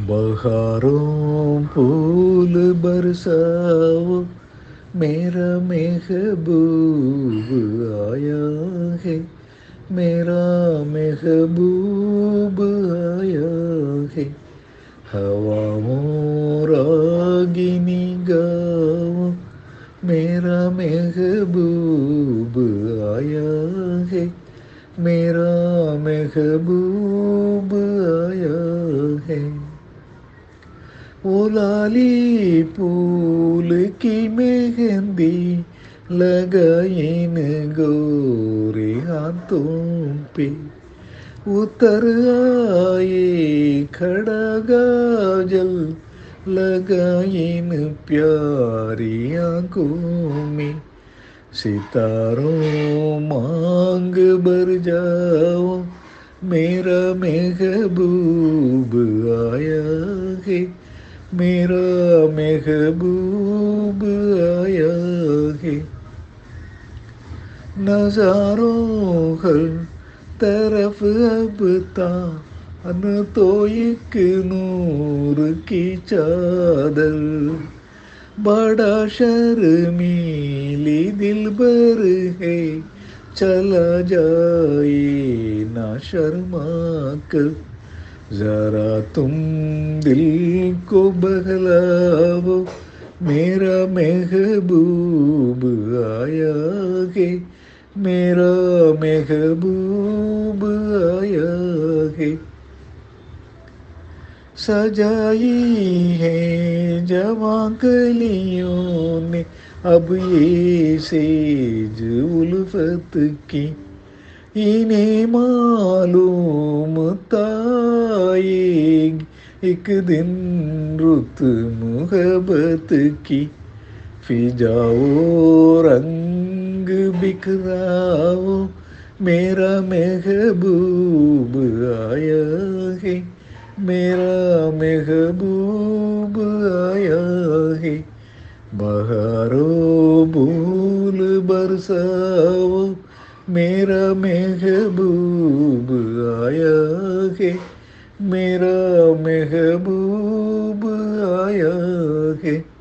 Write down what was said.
बहारों फूल बरसाओ, मेरा महबूब आया है, मेरा महबूब आया है। हवाओं रागिनी गाओ, मेरा महबूब आया है, मेरा महबूब आया है। वो फूल की मेहंदी लगाइन गोरे हाथों पे। उतर आए खड़ा गाजल लगाइन प्यारी आँखों में। सितारों मांग बर जाओ, मेरा महबूब आया है। मेरा महबूब आया है। नजारों हर तरफ़ अब तान तो एक नूर की चादर। बड़ा शर्मीली दिल भर है, चला जाए ना शर्मा कर। जरा तुम दिल को बहलाओ मेरा महबूब आया है, मेरा महबूब आया है। सजाई है जवा कलियों ने, अब ये सेज उल्फत की, इन्हें मालूम ताएगी एक दिन रुत मुहब्बत की फिजाओ रंग बिखराओ मेरा महबूब आया है मेरा महबूब आया है बहारो भूल बरसाओ मेरा महबूब आया है मेरा महबूब आया है।